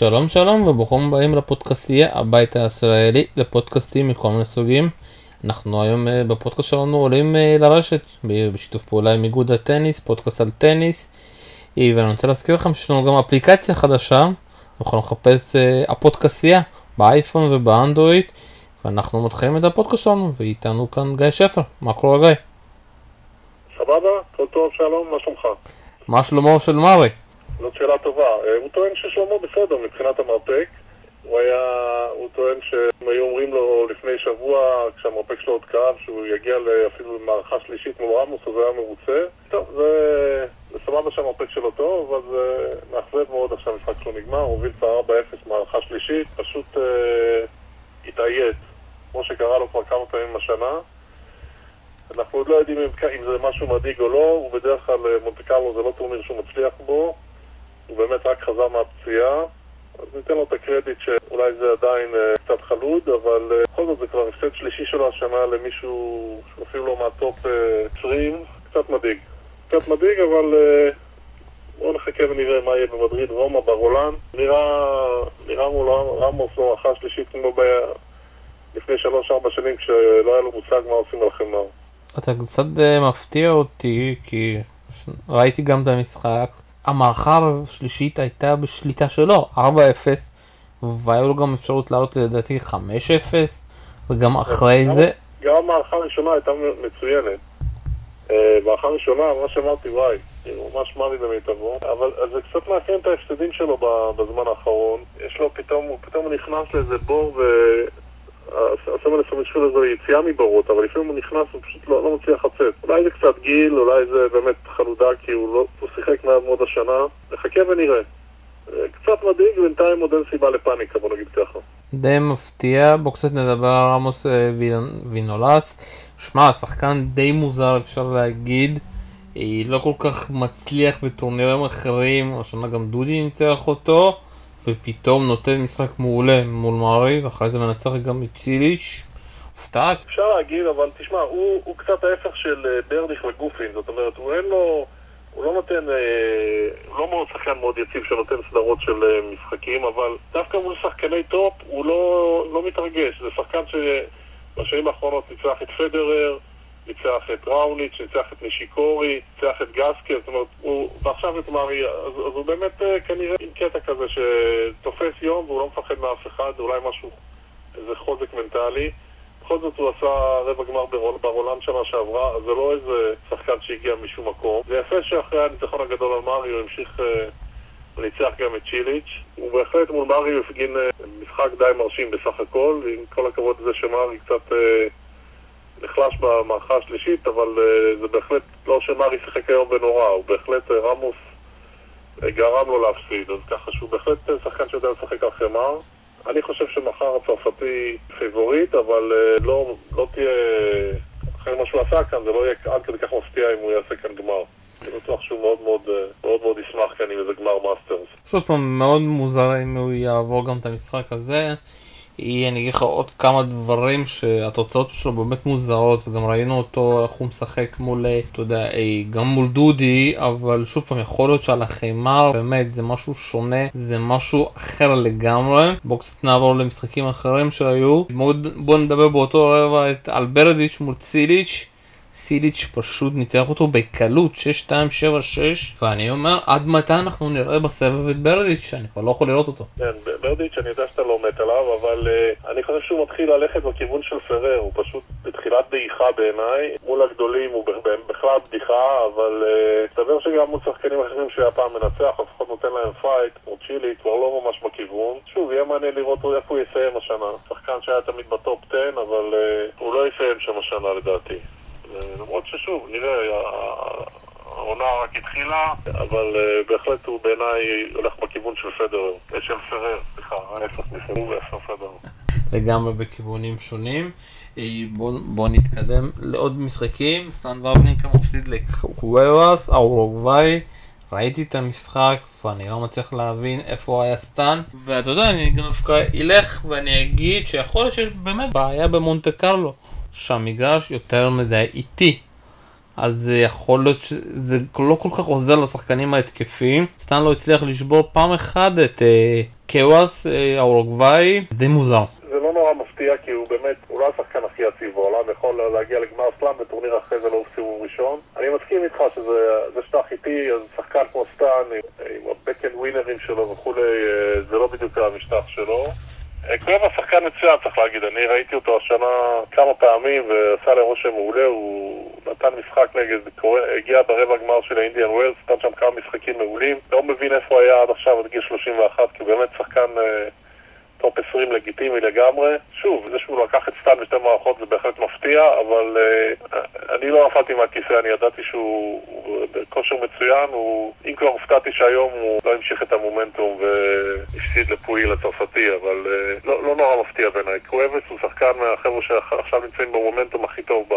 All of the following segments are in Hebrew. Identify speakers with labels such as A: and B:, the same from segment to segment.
A: שלום שלום וברוכים הבאים לפודקאסטייה הבית הישראלי לפודקאסטים מכל מיני סוגים. אנחנו היום אה, בפודקאסט שלנו עולים אה, לרשת בשיתוף פעולה עם איגוד הטניס, פודקאסט על טניס. אה, ואני רוצה להזכיר לכם שיש לנו גם אפליקציה חדשה, אתם יכולים לחפש הפודקאסטייה באייפון ובאנדרואיד. ואנחנו מתחילים את הפודקאסט שלנו ואיתנו כאן גיא שפר, מה קורה גיא?
B: סבבה, כל טוב, שלום, מה שלומך?
A: מה שלמה של מרי?
B: זאת שאלה טובה. אה, הוא טוען ששלמה בסדר מבחינת המרפק. הוא היה, הוא טוען שהם היו אומרים לו לפני שבוע, כשהמרפק שלו עוד כאב, שהוא יגיע אפילו למערכה שלישית מול רמוס, אז הוא היה מרוצה. טוב, זה, זה סבבה שהמרפק שלו טוב, זה מאכזב מאוד עכשיו המשחק שלו נגמר, הוא הוביל כבר 4-0 מערכה שלישית, פשוט אה, התעייף, כמו שקרה לו כבר כמה פעמים השנה. אנחנו עוד לא יודעים אם, אם זה משהו מדאיג או לא, הוא בדרך כלל, אה, מונטה קרלו זה לא טורניר שהוא מצליח בו. הוא באמת רק חזר מהפציעה, אז ניתן לו את הקרדיט שאולי זה עדיין uh, קצת חלוד, אבל uh, בכל זאת זה כבר הפסד שלישי שלו השנה למישהו שאפילו לא מהטופ uh, 20, קצת מדאיג. קצת מדאיג, אבל בואו נחכה ונראה מה יהיה במדריד, רומא, ברולן. נראה, נראה מול רמוס לא אחת שלישית כמו. לפני שלוש-ארבע שנים כשלא היה לו מושג מה עושים על חמר.
A: אתה קצת מפתיע אותי, כי ראיתי גם את המשחק. המערכה השלישית הייתה בשליטה שלו, 4-0, והיו לו גם אפשרות לעלות לדעתי 5-0, וגם אחרי זה...
B: גם המערכה הראשונה הייתה מצוינת. אה, מערכה ראשונה, מה שאמרתי, וואי, ממש מרי במיטבו, אבל זה קצת מאפיין את ההפסדים שלו בזמן האחרון. יש לו פתאום, פתאום הוא נכנס לאיזה בור ו... הסמל הסמישול הזו היא יציאה מבורות, אבל לפעמים הוא נכנס ופשוט לא, לא מצליח לצאת. אולי זה קצת גיל, אולי זה באמת חלודה כי הוא, לא, הוא שיחק מעט מאוד השנה. נחכה ונראה. קצת מדאיג, בינתיים עוד אין סיבה לפאניקה, בוא נגיד ככה.
A: די מפתיע, בוא קצת נדבר על עמוס אה, וינולס. שמע, שחקן די מוזר אפשר להגיד. היא לא כל כך מצליח בטורנירים אחרים, השנה גם דודי ניצח אותו. ופתאום נותן משחק מעולה מול מארי, ואחרי זה מנצח גם את ציליץ'. הופתעת?
B: אפשר להגיד, אבל תשמע, הוא, הוא קצת ההפך של אה, ברדיץ' וגופין, זאת אומרת, הוא אין לו... הוא לא נותן, אה, הוא לא מאוד שחקן מאוד יציב שנותן סדרות של אה, משחקים, אבל דווקא מול שחקני טופ הוא לא, לא מתרגש. זה שחקן שבשנים האחרונות ניצח את פדרר, ניצח את ראוניץ', ניצח את נישיקורי, ניצח את גסקי, זאת אומרת, הוא, ועכשיו את מארי, אז, אז הוא באמת אה, כנראה עם קטע כזה שתופס יום והוא לא מפחד מאף אחד, אולי משהו, איזה חוזק מנטלי. בכל זאת הוא עשה רבע גמר ברולנד שנה שעברה, אז זה לא איזה שחקן שהגיע משום מקום. זה יפה שאחרי הניצחון הגדול על מארי הוא המשיך... אה, וניצח גם את צ'יליץ'. הוא בהחלט מול מארי הפגין אה, משחק די מרשים בסך הכל, עם כל הכבוד לזה שמארי קצת נחלש במערכה השלישית, אבל אה, זה בהחלט לא שמארי שיחק היום נורא, הוא בהחלט, אה, רמוס אה, גרם לו להפסיד, אז ככה שהוא בהחלט שחקן שיודע לשחק על חמר. אני חושב שמחר הצרפתי פייבוריט, אבל אה, לא, לא תהיה, אחרי מה שהוא עשה כאן, זה לא יהיה עד כדי כך מפתיע אם הוא יעשה כאן גמר. אני בטוח שהוא מאוד מאוד, מאוד מאוד ישמח כאן עם איזה גמר מאסטרס.
A: שוב פעם, מאוד מוזר אם הוא יעבור גם את המשחק הזה. אני אגיד לך עוד כמה דברים שהתוצאות שלו באמת מוזרות וגם ראינו אותו איך הוא משחק מול, אתה יודע, גם מול דודי אבל שוב פעם יכול להיות שעל החימר באמת זה משהו שונה זה משהו אחר לגמרי. בואו קצת נעבור למשחקים אחרים שהיו. בואו נדבר באותו רבע על ברדיץ' מול ציליץ' סיליץ' פשוט ניצח אותו בקלות 6-2-7-6 ואני אומר עד מתי אנחנו נראה בסבב את ברדיץ' שאני כבר לא יכול לראות אותו.
B: כן, ברדיץ' אני יודע שאתה לא מת עליו אבל אה, אני חושב שהוא מתחיל ללכת בכיוון של פרר הוא פשוט בתחילת דעיכה בעיניי. מול הגדולים הוא בכלל בדיחה אבל אה, מסתבר אה, שגם מול שחקנים אחרים שהיה פעם מנצח לפחות נותן להם פייט כמו צ'יליץ' כבר לא ממש בכיוון. שוב יהיה מעניין לראות איפה הוא יסיים השנה. שחקן שהיה תמיד בטופ 10 אבל אה, הוא לא יסיים שם השנה לדעתי למרות ששוב, נראה, העונה רק התחילה, אבל אה, בהחלט הוא בעיניי הולך בכיוון של פרר, אה, של פרר, סליחה, ההפך הוא פדרר.
A: לגמרי בכיוונים שונים. אה, בואו בוא נתקדם לעוד משחקים, סטן ורבנינקה מפסיד לקוואס, האורוגוואי. ראיתי את המשחק ואני לא מצליח להבין איפה היה סטן ואתה יודע אני דווקא אלך ואני אגיד שיכול להיות שיש באמת בעיה במונטה קרלו שהמגרש יותר מדי איטי. אז זה יכול להיות שזה לא כל כך עוזר לשחקנים ההתקפיים. סטן לא הצליח לשבור פעם אחת את uh, קוואס האורוגוואי, די מוזר.
B: זה לא נורא מפתיע כי הוא באמת, הוא לא השחקן הכי יציב בעולם, יכול להגיע לגמר סלאם בטורניר אחרי זה לא סיבוב ראשון. אני מסכים איתך שזה שאתה איתי, אז שחקן כמו סטאן עם ה backhand winners שלו וכולי, זה לא בדיוק המשטח שלו. קואבס שחקן מצוין צריך להגיד, אני ראיתי אותו השנה כמה פעמים ועשה להם רושם מעולה, הוא נתן משחק נגד, הגיע ברבע גמר של האינדיאן וולס, נתן שם כמה משחקים מעולים, לא מבין איפה היה עד עכשיו עד גיל 31, כי באמת שחקן טופ 20 לגיטימי לגמרי. שוב, זה שהוא לקח את סטן בשתי מערכות זה בהחלט מפתיע, אבל אה, אני לא נפלתי מהכיסא, אני ידעתי שהוא בכושר מצוין, הוא, אם כבר הופתעתי שהיום הוא לא המשיך את המומנטום והפסיד לפואי הצרפתי, אבל אה, לא, לא נורא מפתיע בעיניי. קואבס הוא שחקן מהחבר'ה שעכשיו נמצאים במומנטום הכי טוב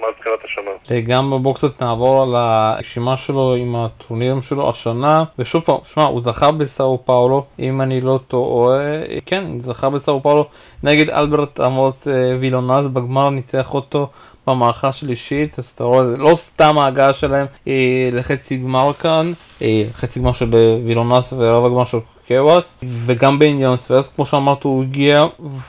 B: מאז תחילת השנה.
A: לגמרי בואו קצת נעבור על הרשימה שלו עם הטורנירים שלו השנה, ושוב פעם, שמע, הוא זכה בסאו פאולו, אם אני לא טועה, כן, זכה בסאו פאולו נגד אלברט עמוס אה, וילונז, בגמר ניצח אותו במערכה שלישית, אז אתה רואה, זה לא סתם ההגעה שלהם אה, לחצי גמר כאן, אה, חצי גמר של אה, וילונס ורב הגמר של קוואס, וגם באינדיאנס, ואז כמו שאמרת הוא הגיע,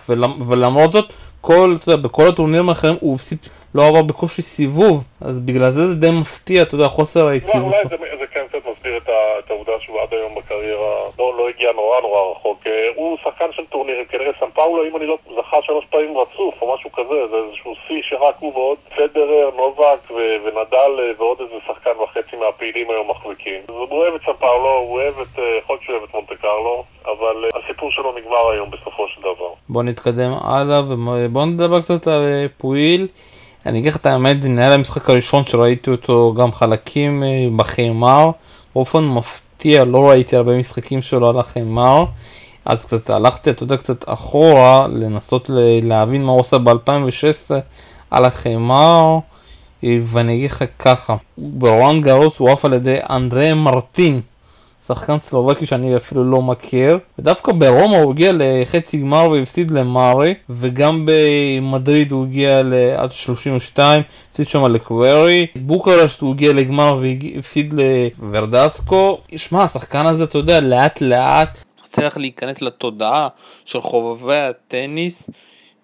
A: ולמ, ולמרות זאת, כל, אתה יודע, בכל הטורנירים האחרים הוא הפסיד, לא עבר בקושי סיבוב, אז בגלל זה זה די מפתיע, אתה יודע, חוסר היציבות
B: שלו. מסביר את, העובדה שהוא עד היום בקריירה לא, לא הגיע נורא נורא רחוק. הוא שחקן של טורנירים, כנראה סן פאולו, אם אני לא זכה שלוש פעמים רצוף או משהו כזה, זה איזשהו שיא שרק הוא ועוד פדרר, נובק ונדל ועוד איזה שחקן וחצי מהפעילים היום מחזיקים. אז הוא אוהב את סן פאולו, הוא אוהב את, יכול להיות שהוא אוהב את מונטה קרלו, אבל הסיפור שלו נגמר היום בסופו של דבר.
A: בוא נתקדם הלאה ובוא נדבר קצת על פועיל. אני אגיד לך את האמת, לי המשחק הראשון שראיתי אותו גם חלקים בחמר, באופן מפתיע לא ראיתי הרבה משחקים שלו על החמר, אז קצת הלכתי, אתה יודע, קצת אחורה, לנסות להבין מה הוא עושה ב-2016 על החמר, ואני אגיד לך ככה, ברואן גרוס הוא עף על ידי אנדרי מרטין, שחקן סלובקי שאני אפילו לא מכיר, ודווקא ברומא הוא הגיע לחצי גמר והפסיד למארי, וגם במדריד הוא הגיע עד 32, הפסיד שם לקווירי, בוקרשט הוא הגיע לגמר והפסיד לוורדסקו. שמע, השחקן הזה, אתה יודע, לאט לאט צריך להיכנס לתודעה של חובבי הטניס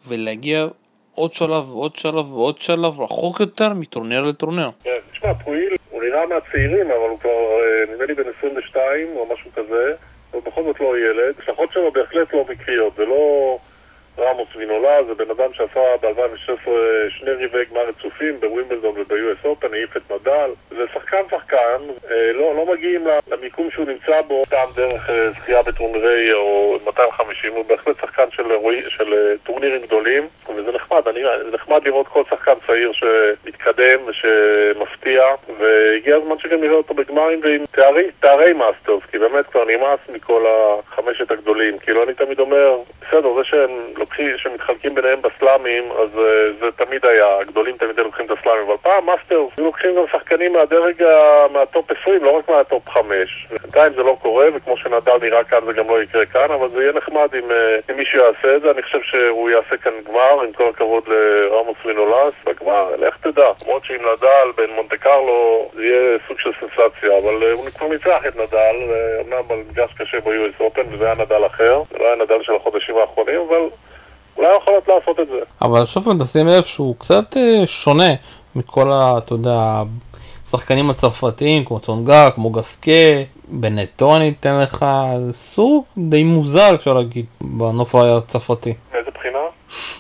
A: ולהגיע עוד שלב ועוד שלב ועוד שלב רחוק יותר מטורניר לטורניר.
B: כן, תשמע, פועיל נראה מהצעירים, אבל הוא כבר נדמה לי בן 22 או משהו כזה, הוא בכל זאת לא ילד. השלכות שלו בהחלט לא מקריות, זה לא רמוס וינולס, זה בן אדם שעשה ב-2016 שני רבעי גמר רצופים בווימבלדון וב-US Open, העיף את נדל. זה שחקן שחקן, לא, לא מגיעים למיקום שהוא נמצא בו סתם דרך זכייה בטורנירי או 250, הוא בהחלט שחקן של, של טורנירים גדולים, וזה נחמד, אני, זה נחמד לראות כל שחקן צעיר שמתקדם ושמפתיע, והגיע הזמן שגם נראה אותו בגמרים ועם תארי, תארי מאסטרס, כי באמת כבר נמאס מכל החמשת הגדולים. כאילו אני תמיד אומר, בסדר, זה שהם לוקחים, שמתחלקים ביניהם בסלאמים, אז אה, זה תמיד היה, הגדולים תמיד לוקחים את הסלאמים, אבל פעם מאסטרס, היו לוקחים גם שחקנים מהדרג מהטופ 20, לא רק מהטופ 5. בינתיים זה לא קורה, וכמו שנדל נראה כאן זה גם לא יקרה כאן, אבל זה יהיה נחמד אם, אה, אם מישהו יעשה את זה, אני חושב שהוא יעשה כאן גמר, עם כל הכבוד לרמוס וינולס, בגמר, לך תדע. למרות שעם נדל במונטה קרלו זה יהיה סוג של סנסציה, אבל אה, הוא כבר ניצח את נדל, אמנם על מגרש קשה ב-US Open, וזה היה נדל אחר, זה לא היה נדל של החודשים האחרונים, אבל אולי יכולות לעשות את זה.
A: אבל שוב פעם תשים לב שהוא קצת אה, שונה מכל ה... אתה יודע, השחקנים הצרפתיים כמו צונגה, כמו גסקה, בנטו אני אתן לך, זה סוג די מוזר אפשר להגיד בנוף הצרפתי.
B: מאיזה בחינה?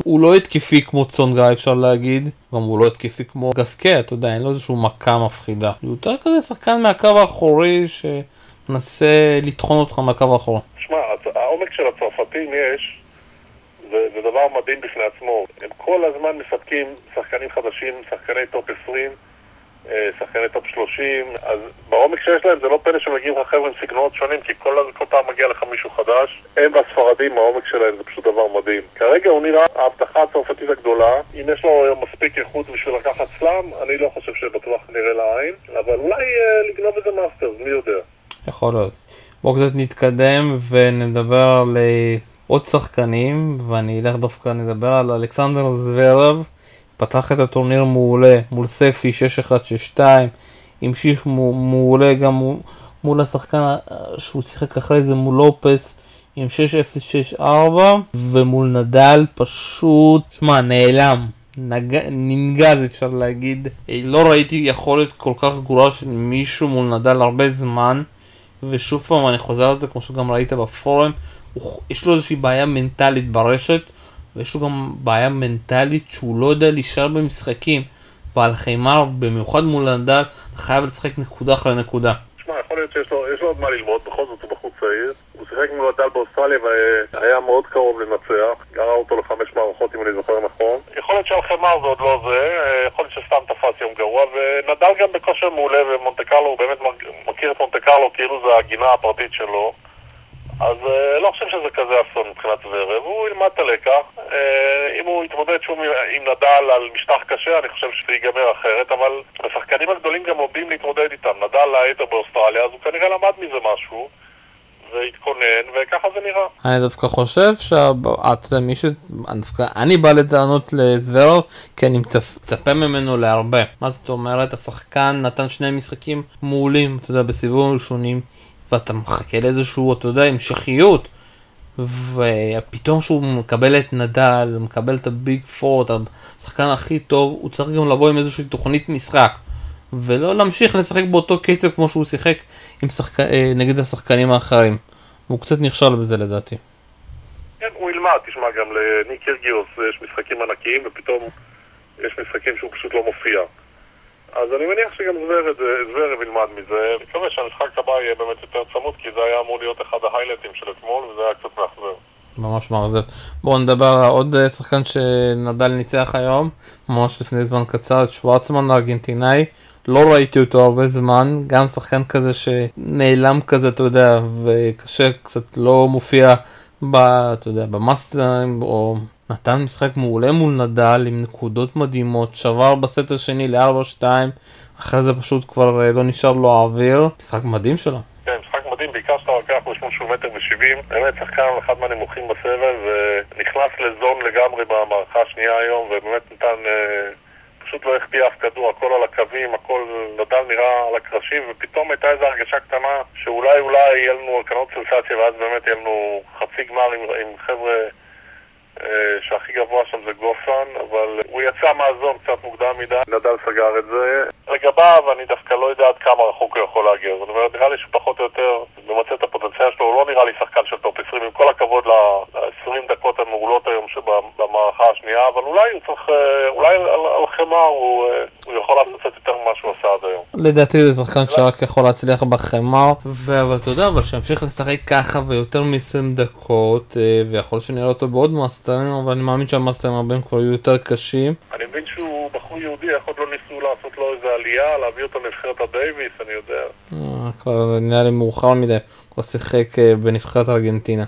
A: הוא לא התקפי כמו צונגה אפשר להגיד, גם הוא לא התקפי כמו גסקה, אתה יודע, אין לו איזושהי מכה מפחידה. הוא יותר כזה שחקן מהקו האחורי שמנסה לטחון אותך מהקו האחורי.
B: שמע, העומק של הצרפתים יש זה דבר מדהים בפני עצמו. הם כל הזמן מספקים שחקנים חדשים, שחקני טופ 20, שחקני טופ 30, אז בעומק שיש להם זה לא פלא שמגיעים לך חבר'ה עם סגנונות שונים, כי כל, כל פעם מגיע לך מישהו חדש. הם והספרדים, העומק שלהם זה פשוט דבר מדהים. כרגע הוא נראה ההבטחה הצרפתית הגדולה. אם יש לו מספיק איכות בשביל לקחת סלאם, אני לא חושב שבטווח הנראה לעין, אבל אולי אה, לגנוב איזה מאסטר, מי יודע.
A: יכול להיות. בואו קצת נתקדם ונדבר על... עוד שחקנים, ואני אלך דווקא נדבר על אלכסנדר זוורב, פתח את הטורניר מעולה מול ספי 6-1-6-2, המשיך מעולה גם מול השחקן שהוא שיחק אחרי זה מול לופס, עם 6-0-6-4, ומול נדל פשוט, שמע, נעלם. נג... ננגז אפשר להגיד, לא ראיתי יכולת כל כך גרועה של מישהו מול נדל הרבה זמן. ושוב פעם אני חוזר על זה כמו שגם ראית בפורום, הוא... יש לו איזושהי בעיה מנטלית ברשת ויש לו גם בעיה מנטלית שהוא לא יודע להישאר במשחקים ועל חיימר במיוחד מול נדל חייב לשחק נקודה אחרי נקודה.
B: תשמע, יכול להיות שיש לו, לו עוד מה ללמוד, בכל זאת הוא בחור צעיר הוא שיחק עם נדל באוסטרליה והיה מאוד קרוב לנצח, גרר אותו לחמש מערכות אם אני זוכר נכון. יכול להיות שהלחמר זה עוד לא זה, אה, יכול להיות שסתם תפס יום גרוע, ונדל גם בכושר מעולה ומונטה קרלו, הוא באמת מכיר את מונטה קרלו כאילו זה הגינה הפרטית שלו. אז אה, לא חושב שזה כזה אסון מבחינת זרב, הוא ילמד את הלקח. אה, אם הוא יתמודד שוב עם נדל על משטח קשה, אני חושב שזה ייגמר אחרת, אבל השחקנים הגדולים גם עומדים להתמודד איתם. נדל היתר באוסטרליה, אז הוא כנראה למד מזה משהו. והתכונן, וככה זה נראה.
A: אני דווקא חושב יודע, מישהו, אני בא לטענות לזוורוב, כי אני מצפה ממנו להרבה. מה זאת אומרת, השחקן נתן שני משחקים מעולים, אתה יודע, בסיבובים ראשונים, ואתה מחכה לאיזשהו, אתה יודע, המשכיות. ופתאום שהוא מקבל את נדל, מקבל את הביג פור, את השחקן הכי טוב, הוא צריך גם לבוא עם איזושהי תוכנית משחק. ולא להמשיך לשחק באותו קצב כמו שהוא שיחק עם שחק... אה, נגד השחקנים האחרים. הוא קצת נכשל בזה לדעתי.
B: כן, הוא ילמד, תשמע, גם לניק קירגיוס יש משחקים ענקיים ופתאום יש משחקים שהוא פשוט לא מופיע. אז אני מניח שגם זוורב ילמד מזה. אני מקווה שהמשחק הבא יהיה באמת יותר צמוד, כי זה היה אמור להיות אחד ההיילטים של אתמול, וזה היה קצת מאכזב.
A: ממש מאכזב. בואו נדבר על עוד אה, שחקן שנדל ניצח היום, ממש לפני זמן קצר, את שוואצמן הארגנטינאי. לא ראיתי אותו הרבה זמן, גם שחקן כזה שנעלם כזה, אתה יודע, וקשה, קצת לא מופיע, ב, אתה יודע, במאסטרים, או נתן משחק מעולה מול נדל עם נקודות מדהימות, שבר בסט השני ל-4-2, אחרי זה פשוט כבר אה, לא נשאר לו האוויר, משחק מדהים שלו.
B: כן, משחק מדהים, בעיקר שאתה לוקח בשמו שהוא מטר ושבעים, באמת שחקן אחד מהנמוכים בסבל, ונכנס לזון לגמרי במערכה השנייה היום, ובאמת נתן... אה, פשוט לא החטיא אף כדור, הכל על הקווים, הכל נדל נראה על הקרשים, ופתאום הייתה איזו הרגשה קטנה שאולי אולי יהיה לנו הקרנות סנסציה, ואז באמת יהיה לנו חצי גמר עם, עם חבר'ה שהכי גבוה שם זה גופן, אבל הוא יצא מהזון קצת מוקדם מדי, נדל סגר את זה. לגביו אני דווקא לא יודע עד כמה רחוק הוא יכול להגיע, זאת אומרת נראה לי שפחות או יותר ממצה את הפוטנציאל שלו, הוא לא נראה לי שחקן של טופ 20, עם כל הכבוד ל-20 דקות המעולות היום שבמערכה השנייה, אבל אולי הוא צריך, אה, אולי על, חמר הוא, אה, הוא יכול לעשות קצת יותר ממה שהוא עשה עד היום.
A: לדעתי זה שחקן שרק יכול להצליח בחמר, אבל אתה יודע, אבל שימשיך לשחק ככה ויותר מ-20 דקות, ויכול שנראה אותו בעוד מאסטר. מאסטרים, אבל אני מאמין שהמאסטרים הבאים כבר יהיו יותר קשים.
B: אני מבין שהוא בחור יהודי, איך עוד לא ניסו לעשות לו איזה עלייה, להביא אותו לנבחרת הדייוויס, אני יודע. אה,
A: כבר נראה לי מאוחר מדי, הוא כבר שיחק אה, בנבחרת ארגנטינה.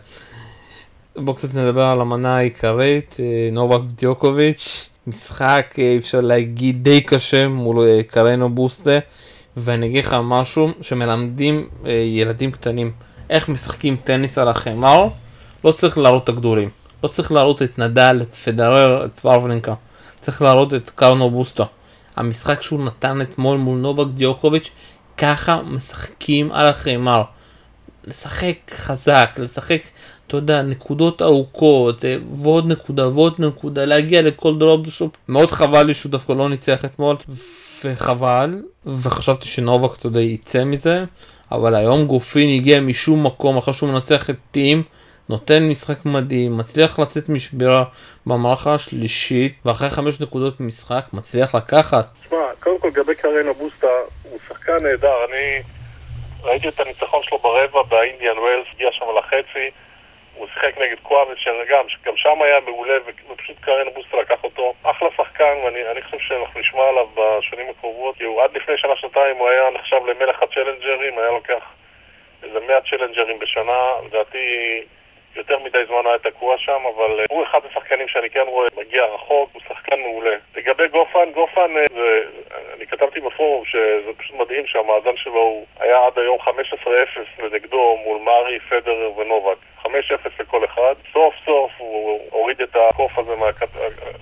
A: בואו קצת נדבר על המנה העיקרית, אה, נובק דיוקוביץ', משחק אפשר להגיד די קשה מול קרנו בוסטה, ואני אגיד לך משהו שמלמדים ילדים קטנים איך משחקים טניס על החמר, לא צריך להראות את הגדולים. לא צריך להראות את נדל, את פדרר, את ורבלינקה. צריך להראות את קרנו בוסטה. המשחק שהוא נתן אתמול מול נובק דיוקוביץ', ככה משחקים על החמר. לשחק חזק, לשחק, אתה יודע, נקודות ארוכות, אה, ועוד נקודה ועוד נקודה, להגיע לכל דרופ שופ. מאוד חבל לי שהוא דווקא לא ניצח אתמול, וחבל, וחשבתי שנובק, אתה יודע, יצא מזה, אבל היום גופין הגיע משום מקום אחרי שהוא מנצח את טים. נותן משחק מדהים, מצליח לצאת משבירה במערכה השלישית, ואחרי חמש נקודות משחק מצליח לקחת.
B: תשמע, קודם כל לגבי קרן אבוסטה, הוא שחקן נהדר, אני ראיתי את הניצחון שלו ברבע באינדיאן ווילס, הגיע שם לחצי, הוא שיחק נגד קוואמס, שגם, שגם שם היה מעולה, ופשוט קרן אבוסטה לקח אותו. אחלה שחקן, ואני חושב שאנחנו נשמע עליו בשנים הקרובות, כי הוא עד לפני שנה-שנתיים הוא היה נחשב למלך הצ'לנג'רים, היה לוקח איזה 100 צ'לנג'רים בשנה, לדעתי... יותר מדי זמן היה תקוע שם, אבל אה, הוא אחד השחקנים שאני כן רואה מגיע רחוק, הוא שחקן מעולה. לגבי גופן, גופן, אה, זה, אני כתבתי בפורום שזה פשוט מדהים שהמאזן שלו הוא היה עד היום 15-0 לנגדו מול מארי, פדר ונובק. 5-0 לכל אחד. סוף סוף הוא הוריד את הקוף הזה, מהכת...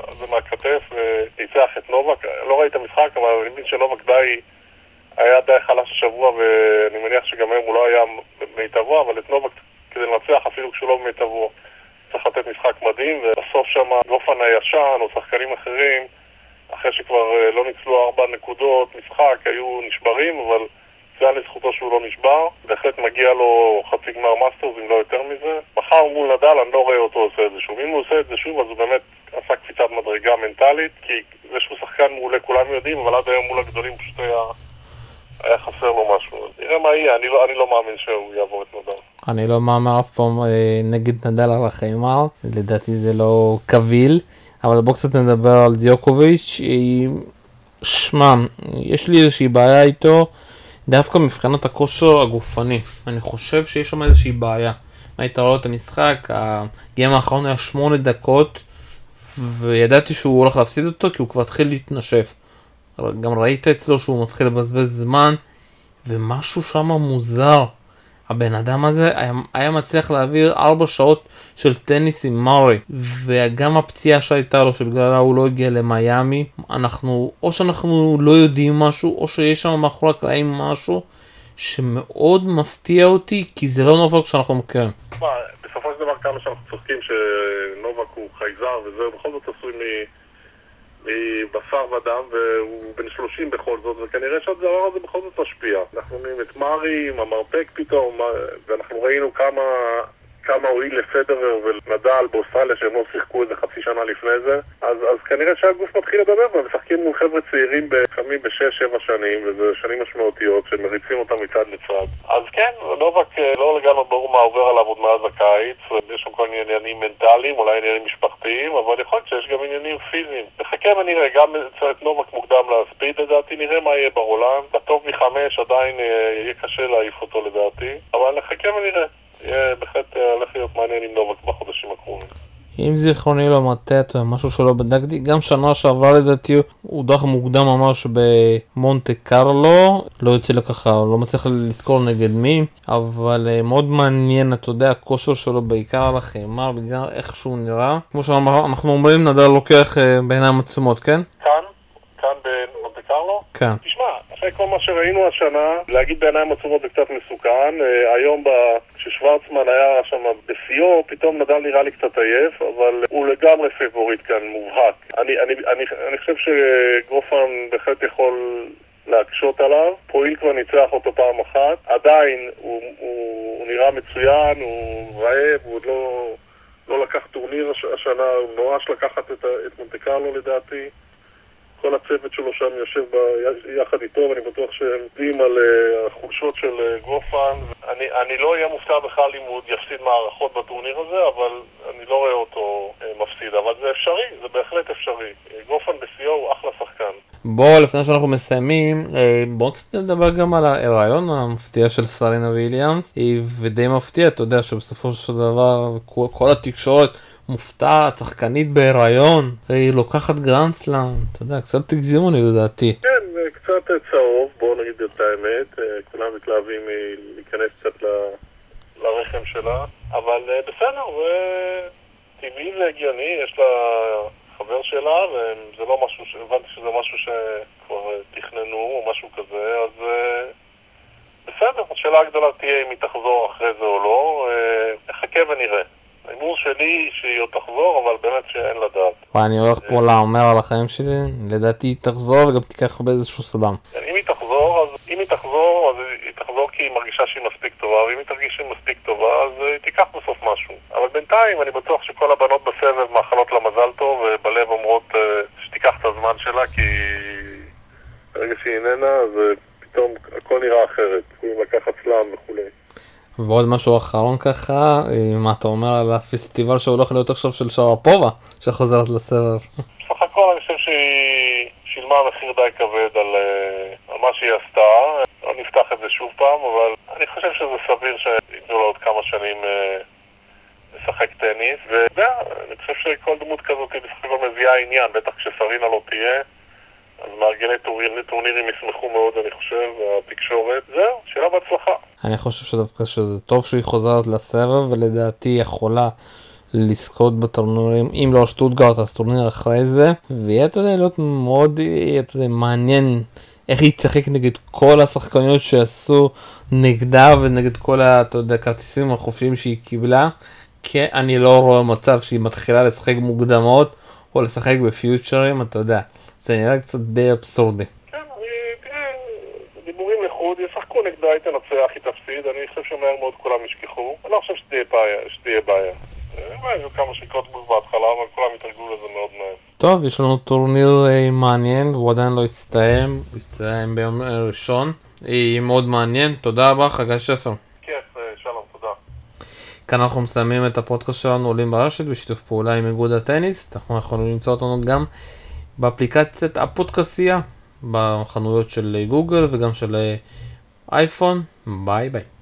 B: הזה מהכתף וניצח את נובק. לא ראיתי את המשחק, אבל אני מבין שנובק די... היה די חלש השבוע, ואני מניח שגם היום הוא לא היה מיטבו, אבל את נובק כדי לנצח אפילו כשהוא לא במיטבו. צריך לתת משחק מדהים, ובסוף שם גופין הישן או שחקנים אחרים, אחרי שכבר אה, לא ניצלו ארבע נקודות משחק, היו נשברים, אבל זה היה לזכותו שהוא לא נשבר. בהחלט מגיע לו חצי גמר מאסטרס, אם לא יותר מזה. מחר מול נדל, אני לא רואה אותו עושה את זה שוב. אם הוא עושה את זה שוב, אז הוא באמת עשה קפיצת מדרגה מנטלית, כי זה שהוא שחקן מעולה כולם יודעים, אבל עד היום מול הגדולים פשוט היה, היה חסר לו משהו. נראה מה יהיה, אני לא, אני לא מאמין שהוא יעבור את נדל.
A: אני לא מאמר אף פעם אה, נגד נדל על החיימר, לדעתי זה לא קביל, אבל בוא קצת נדבר על דיוקוביץ'. שמע, יש לי איזושהי בעיה איתו, דווקא מבחינת הכושר הגופני. אני חושב שיש שם איזושהי בעיה. היית רואה את המשחק, הגיים האחרון היה שמונה דקות, וידעתי שהוא הולך להפסיד אותו כי הוא כבר התחיל להתנשף. גם ראית אצלו שהוא מתחיל לבזבז זמן, ומשהו שם מוזר. הבן אדם הזה היה, היה מצליח להעביר 4 שעות של טניס עם מארי וגם הפציעה שהייתה לו שבגללה הוא לא הגיע למיאמי אנחנו או שאנחנו לא יודעים משהו או שיש שם מאחורי הקלעים משהו שמאוד מפתיע אותי כי זה לא נובק שאנחנו מכירים.
B: בסופו של דבר כמה שאנחנו צוחקים שנובק הוא חייזר וזה בכל זאת עשוי מ... מבשר ודם, והוא בן 30 בכל זאת, וכנראה שהדבר הזה בכל זאת משפיע. אנחנו רואים את מארי עם המרפק פתאום, ואנחנו ראינו כמה כמה הועיל לפדרר ונדל באוסטרליה שהם לא שיחקו איזה חצי שנה לפני זה אז, אז כנראה שהגוף מתחיל לדבר והם משחקים מול חבר'ה צעירים לפעמים בשש-שבע שנים וזה שנים משמעותיות שמריצים אותם מצד לצד. אז כן, נובק אה, לא לגמרי ברור מה עובר עליו עוד מאז הקיץ יש שם כל מיני עניינים מנטליים, אולי עניינים משפחתיים אבל יכול להיות שיש גם עניינים פיזיים. נחכה ונראה, גם את נובק מוקדם לספיד לדעתי, נראה מה יהיה ברולנד בטוב מחמש עדיין אה, יהיה קשה להעיף אותו לדעתי אבל נחכה ונראה יהיה בהחלט אה, הולך להיות מעניין עם נובק בחודשים הקרובים.
A: אם זיכרוני לא מטעה, משהו שלא בדקתי, גם שנה שעברה לדעתי הוא דרך מוקדם ממש במונטה קרלו, לא יוצא לי ככה, לא מצליח לזכור נגד מי, אבל uh, מאוד מעניין, אתה יודע, הכושר שלו בעיקר על החיימר, בגלל איך שהוא נראה. כמו שאנחנו אומרים, נדל לוקח uh, בעיניים עצומות, כן?
B: כאן, כאן במונטה קרלו?
A: כן.
B: כל מה שראינו השנה, להגיד בעיניים עצומות זה קצת מסוכן. Uh, היום. כששוורצמן היה שם בשיאו, פתאום נדל נראה לי קצת עייף, אבל הוא לגמרי פיבוריט כאן, מובהק. אני, אני, אני, אני חושב שגרופן בהחלט יכול להקשות עליו. פועיל כבר ניצח אותו פעם אחת. עדיין הוא, הוא, הוא נראה מצוין, הוא רעב, הוא עוד לא, לא לקח טורניר השנה, הוא נואש לקחת את, את מונטה לדעתי. כל הצוות שלו שם יושב ב... יחד איתו, ואני בטוח שהם יודעים על uh, החולשות של uh, גרופן. אני, אני לא אהיה מופתע בכלל אם הוא יפסיד מערכות בטורניר הזה, אבל אני לא רואה אותו uh, מפסיד. אבל זה אפשרי, זה בהחלט אפשרי. גרופן בשיאו הוא אחלה שחקן.
A: בואו, לפני שאנחנו מסיימים, בואו קצת נדבר גם על הרעיון המפתיע של סרינה וויליאמס, ודי מפתיע, אתה יודע שבסופו של דבר כל התקשורת מופתעת, שחקנית בהיריון, היא לוקחת גרנדסלאם, אתה יודע, קצת תגזימו לי לדעתי.
B: כן, קצת צהוב, בואו נגיד את האמת, כולם מתלהבים להיכנס קצת לרחם שלה, אבל בסדר, זה טבעי והגיוני, יש לה חבר שלה, וזה לא משהו, הבנתי שזה משהו שכבר תכננו או משהו כזה, אז בסדר, השאלה הגדולה תהיה אם היא תחזור אחרי זה או לא, נחכה ונראה. ההימור שלי שהיא עוד תחזור, אבל באמת שאין לדעת.
A: אני הולך פה להמר על החיים שלי, לדעתי היא תחזור וגם תיקח באיזשהו סולם.
B: אם היא תחזור, אז אם היא תחזור, אז היא תחזור כי היא מרגישה שהיא מספיק טובה, ואם היא תרגיש שהיא מספיק טובה, אז היא תיקח בסוף משהו. אבל בינתיים אני בטוח שכל הבנות בסבב מאחלות לה מזל טוב, ובלב אומרות שתיקח את הזמן שלה, כי ברגע שהיא איננה, אז פתאום הכל נראה אחרת. יכולים לקחת סלאם וכולי.
A: ועוד משהו אחרון ככה, מה אתה אומר על הפסטיבל שהולך להיות עכשיו של שרפובה, שחוזרת לסבב?
B: בסך הכל אני חושב שהיא שילמה מחיר די כבד על, על מה שהיא עשתה. לא נפתח את זה שוב פעם, אבל אני חושב שזה סביר שייתנו לה עוד כמה שנים לשחק טניס. ואני חושב שכל דמות כזאת בסך הכל מביאה עניין, בטח כשסרינה לא תהיה. אז מארגני טורנירים, ישמחו מאוד, אני חושב, והתקשורת. זהו, שיהיה בהצלחה.
A: אני חושב שדווקא שזה טוב שהיא חוזרת לסבב, ולדעתי היא יכולה לזכות בטורנירים, אם לא שטוטגרד אז טורניר אחרי זה, ויהיה, אתה יודע, להיות מאוד, אתה יודע, מעניין איך היא תשחק נגד כל השחקניות שעשו נגדה ונגד כל, אתה יודע, הכרטיסים החופשיים שהיא קיבלה. כי אני לא רואה מצב שהיא מתחילה לשחק מוקדמות או לשחק בפיוטרים, אתה יודע. זה נראה קצת די אבסורדי.
B: כן, תראה, דיבורים לחוד, ישחקו נגדה, היא תנצח, היא תפסיד, אני חושב שמהר מאוד כולם ישכחו. אני לא חושב שתהיה בעיה. שתהיה בעיה. אה, היו כמה בוז בהתחלה, אבל כולם התרגלו לזה מאוד מהר.
A: טוב, יש לנו טורניר אה, מעניין, והוא עדיין לא הסתיים, הוא הסתיים ביום אה, ראשון. אה, מאוד מעניין, תודה רבה, חגי שפר.
B: כיף, אה, שלום, תודה.
A: כאן אנחנו מסיימים את הפודקאסט שלנו עולים ברשת בשיתוף פעולה עם איגוד הטניס. אנחנו יכולים למצוא אותנו גם באפליקציית הפודקאסייה, בחנויות של גוגל וגם של אה, אייפון. ביי ביי.